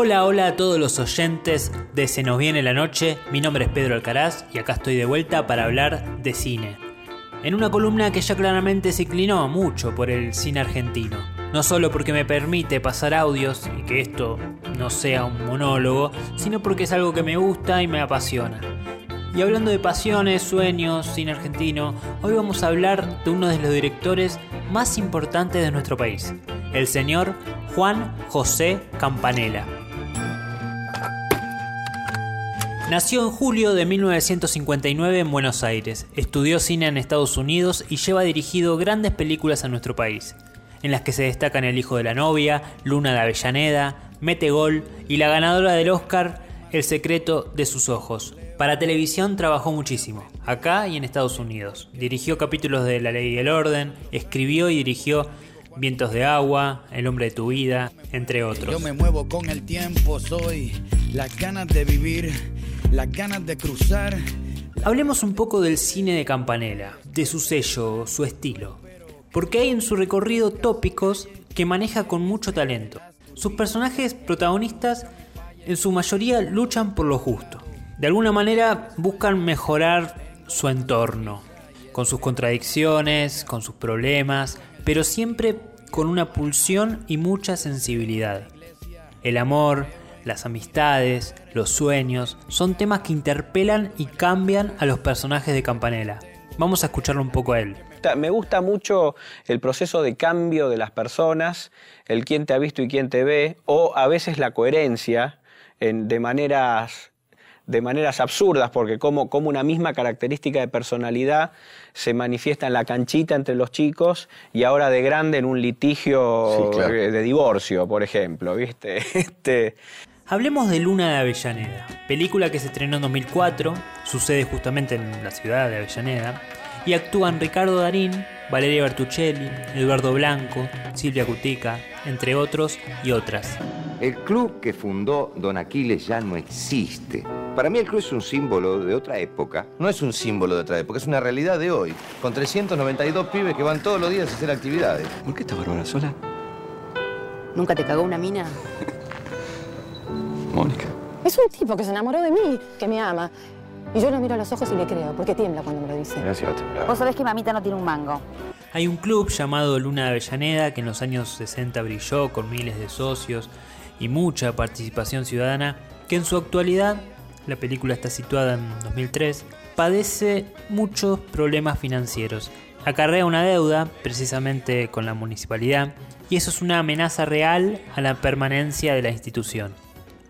Hola, hola a todos los oyentes de Se nos viene la noche. Mi nombre es Pedro Alcaraz y acá estoy de vuelta para hablar de cine. En una columna que ya claramente se inclinó mucho por el cine argentino. No solo porque me permite pasar audios y que esto no sea un monólogo, sino porque es algo que me gusta y me apasiona. Y hablando de pasiones, sueños, cine argentino, hoy vamos a hablar de uno de los directores más importantes de nuestro país, el señor Juan José Campanella. Nació en julio de 1959 en Buenos Aires, estudió cine en Estados Unidos y lleva dirigido grandes películas a nuestro país, en las que se destacan El hijo de la novia, Luna de Avellaneda, Mete Gol y la ganadora del Oscar, El secreto de sus ojos. Para televisión trabajó muchísimo, acá y en Estados Unidos. Dirigió capítulos de La Ley y el Orden, escribió y dirigió Vientos de Agua, El Hombre de tu Vida, entre otros. Yo me muevo con el tiempo, soy las ganas de vivir, las ganas de cruzar. Hablemos un poco del cine de Campanella, de su sello, su estilo. Porque hay en su recorrido tópicos que maneja con mucho talento. Sus personajes protagonistas en su mayoría luchan por lo justo. De alguna manera buscan mejorar su entorno, con sus contradicciones, con sus problemas, pero siempre con una pulsión y mucha sensibilidad. El amor, las amistades, los sueños, son temas que interpelan y cambian a los personajes de Campanella. Vamos a escucharlo un poco a él. Me gusta mucho el proceso de cambio de las personas, el quién te ha visto y quién te ve, o a veces la coherencia de maneras de maneras absurdas, porque como, como una misma característica de personalidad se manifiesta en la canchita entre los chicos y ahora de grande en un litigio de divorcio, por ejemplo, ¿viste? Este... Hablemos de Luna de Avellaneda, película que se estrenó en 2004, sucede justamente en la ciudad de Avellaneda, y actúan Ricardo Darín, Valeria Bertuccelli, Eduardo Blanco, Silvia Cutica, entre otros y otras. El club que fundó Don Aquiles ya no existe. Para mí el club es un símbolo de otra época. No es un símbolo de otra época, es una realidad de hoy. Con 392 pibes que van todos los días a hacer actividades. ¿Por qué estás Bárbara sola? ¿Nunca te cagó una mina? Mónica. Es un tipo que se enamoró de mí, que me ama. Y yo lo miro a los ojos y le creo, porque tiembla cuando me lo dice. Gracias, Vos sabés que mamita no tiene un mango. Hay un club llamado Luna de Avellaneda que en los años 60 brilló con miles de socios y mucha participación ciudadana, que en su actualidad, la película está situada en 2003, padece muchos problemas financieros. Acarrea una deuda, precisamente con la municipalidad, y eso es una amenaza real a la permanencia de la institución.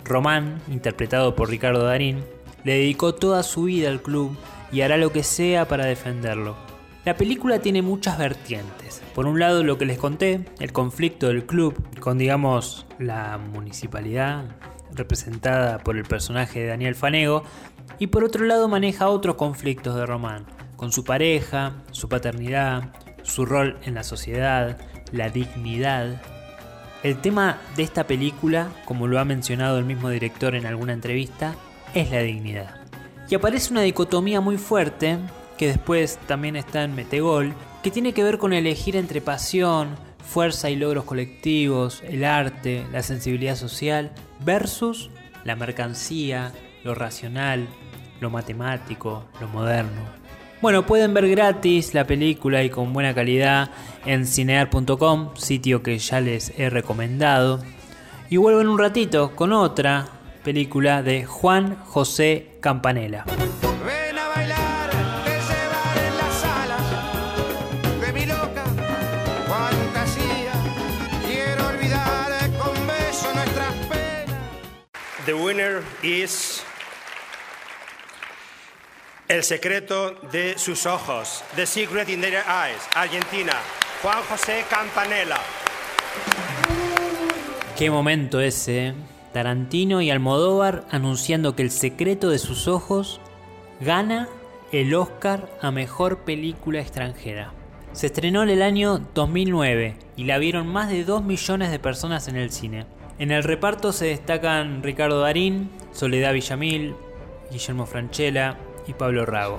Román, interpretado por Ricardo Darín, le dedicó toda su vida al club y hará lo que sea para defenderlo. La película tiene muchas vertientes. Por un lado, lo que les conté, el conflicto del club con, digamos, la municipalidad representada por el personaje de Daniel Fanego, y por otro lado maneja otros conflictos de Román, con su pareja, su paternidad, su rol en la sociedad, la dignidad. El tema de esta película, como lo ha mencionado el mismo director en alguna entrevista, es la dignidad. Y aparece una dicotomía muy fuerte, que después también está en Metegol, que tiene que ver con elegir entre pasión, fuerza y logros colectivos, el arte, la sensibilidad social, versus la mercancía, lo racional, lo matemático, lo moderno. Bueno, pueden ver gratis la película y con buena calidad en cinear.com, sitio que ya les he recomendado. Y vuelvo en un ratito con otra película de Juan José Campanella. Ven a bailar, que se va en la sala de mi loca fantasía. Quiero olvidar con beso nuestras penas. The winner is El secreto de sus ojos. The Secret in Their Eyes. Argentina. Juan José Campanella. Qué momento ese. ¿eh? Tarantino y Almodóvar anunciando que El secreto de sus ojos gana el Oscar a Mejor Película Extranjera. Se estrenó en el año 2009 y la vieron más de 2 millones de personas en el cine. En el reparto se destacan Ricardo Darín, Soledad Villamil, Guillermo Franchella y Pablo Rago.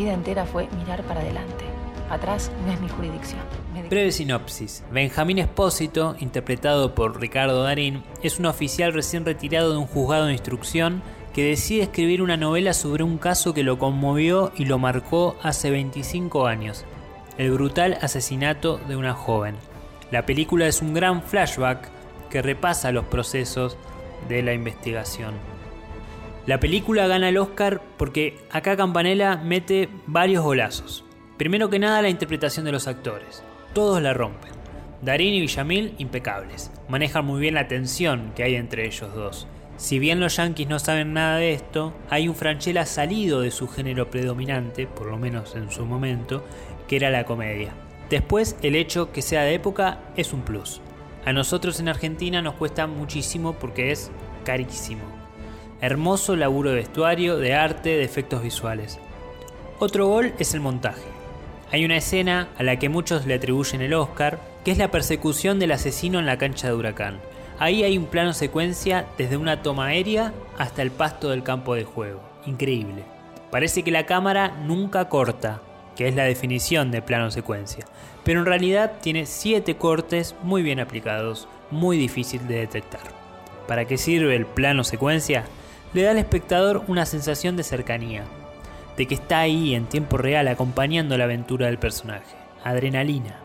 vida entera fue mirar para adelante. Atrás no es mi jurisdicción. Breve sinopsis. Benjamín Espósito, interpretado por Ricardo Darín, es un oficial recién retirado de un juzgado de instrucción que decide escribir una novela sobre un caso que lo conmovió y lo marcó hace 25 años, el brutal asesinato de una joven. La película es un gran flashback que repasa los procesos de la investigación. La película gana el Oscar porque acá Campanella mete varios golazos. Primero que nada la interpretación de los actores. Todos la rompen. Darín y Villamil impecables. Manejan muy bien la tensión que hay entre ellos dos. Si bien los yankees no saben nada de esto, hay un Franchella salido de su género predominante, por lo menos en su momento, que era la comedia. Después, el hecho que sea de época es un plus. A nosotros en Argentina nos cuesta muchísimo porque es carísimo. Hermoso laburo de vestuario, de arte, de efectos visuales. Otro gol es el montaje. Hay una escena a la que muchos le atribuyen el Oscar, que es la persecución del asesino en la cancha de huracán. Ahí hay un plano secuencia desde una toma aérea hasta el pasto del campo de juego. Increíble. Parece que la cámara nunca corta, que es la definición de plano secuencia, pero en realidad tiene 7 cortes muy bien aplicados, muy difícil de detectar. ¿Para qué sirve el plano secuencia? Le da al espectador una sensación de cercanía, de que está ahí en tiempo real acompañando la aventura del personaje. Adrenalina.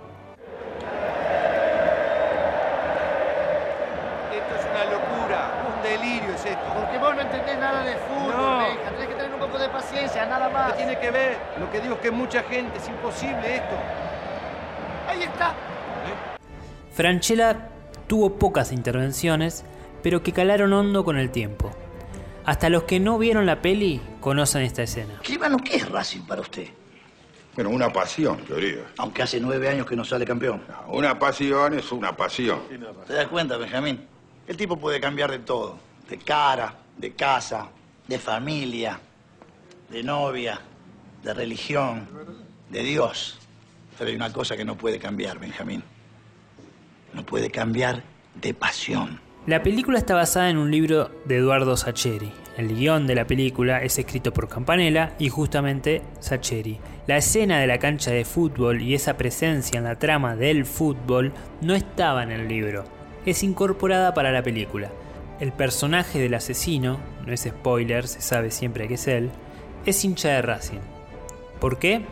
Esto es una locura, un delirio es esto. Porque vos no entendés nada de fútbol, No. Tenés que tener poco de paciencia, nada más. ¿Qué tiene que ver? Lo que digo es que mucha gente, es imposible esto. Ahí está. Franchella tuvo pocas intervenciones, pero que calaron hondo con el tiempo. Hasta los que no vieron la peli conocen esta escena. Escribano, ¿qué es Racing para usted? Bueno, una pasión, querido. Aunque hace nueve años que no sale campeón. Una pasión es una pasión. ¿Te das cuenta, Benjamín? El tipo puede cambiar de todo. De cara, de casa, de familia, de novia, de religión, de Dios. Pero hay una cosa que no puede cambiar, Benjamín. No puede cambiar de pasión. La película está basada en un libro de Eduardo Sacheri. El guion de la película es escrito por Campanella y justamente Sacheri. La escena de la cancha de fútbol y esa presencia en la trama del fútbol no estaba en el libro. Es incorporada para la película. El personaje del asesino, no es spoiler, se sabe siempre que es él, es hincha de Racing. ¿Por qué?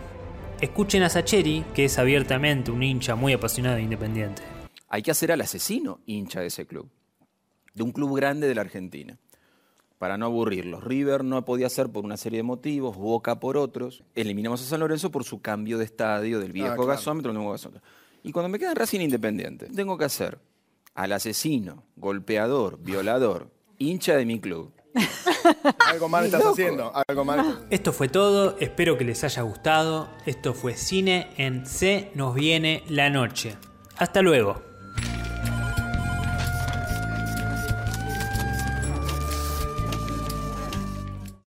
Escuchen a Sacheri, que es abiertamente un hincha muy apasionado e independiente. Hay que hacer al asesino hincha de ese club, de un club grande de la Argentina, para no aburrirlos. River no podía ser por una serie de motivos, Boca por otros. Eliminamos a San Lorenzo por su cambio de estadio del viejo claro. gasómetro al nuevo gasómetro. Y cuando me queda Racing Independiente, tengo que hacer al asesino, golpeador, violador, hincha de mi club. Algo mal estás haciendo, algo mal. Esto fue todo, espero que les haya gustado. Esto fue Cine en C nos viene la noche. Hasta luego.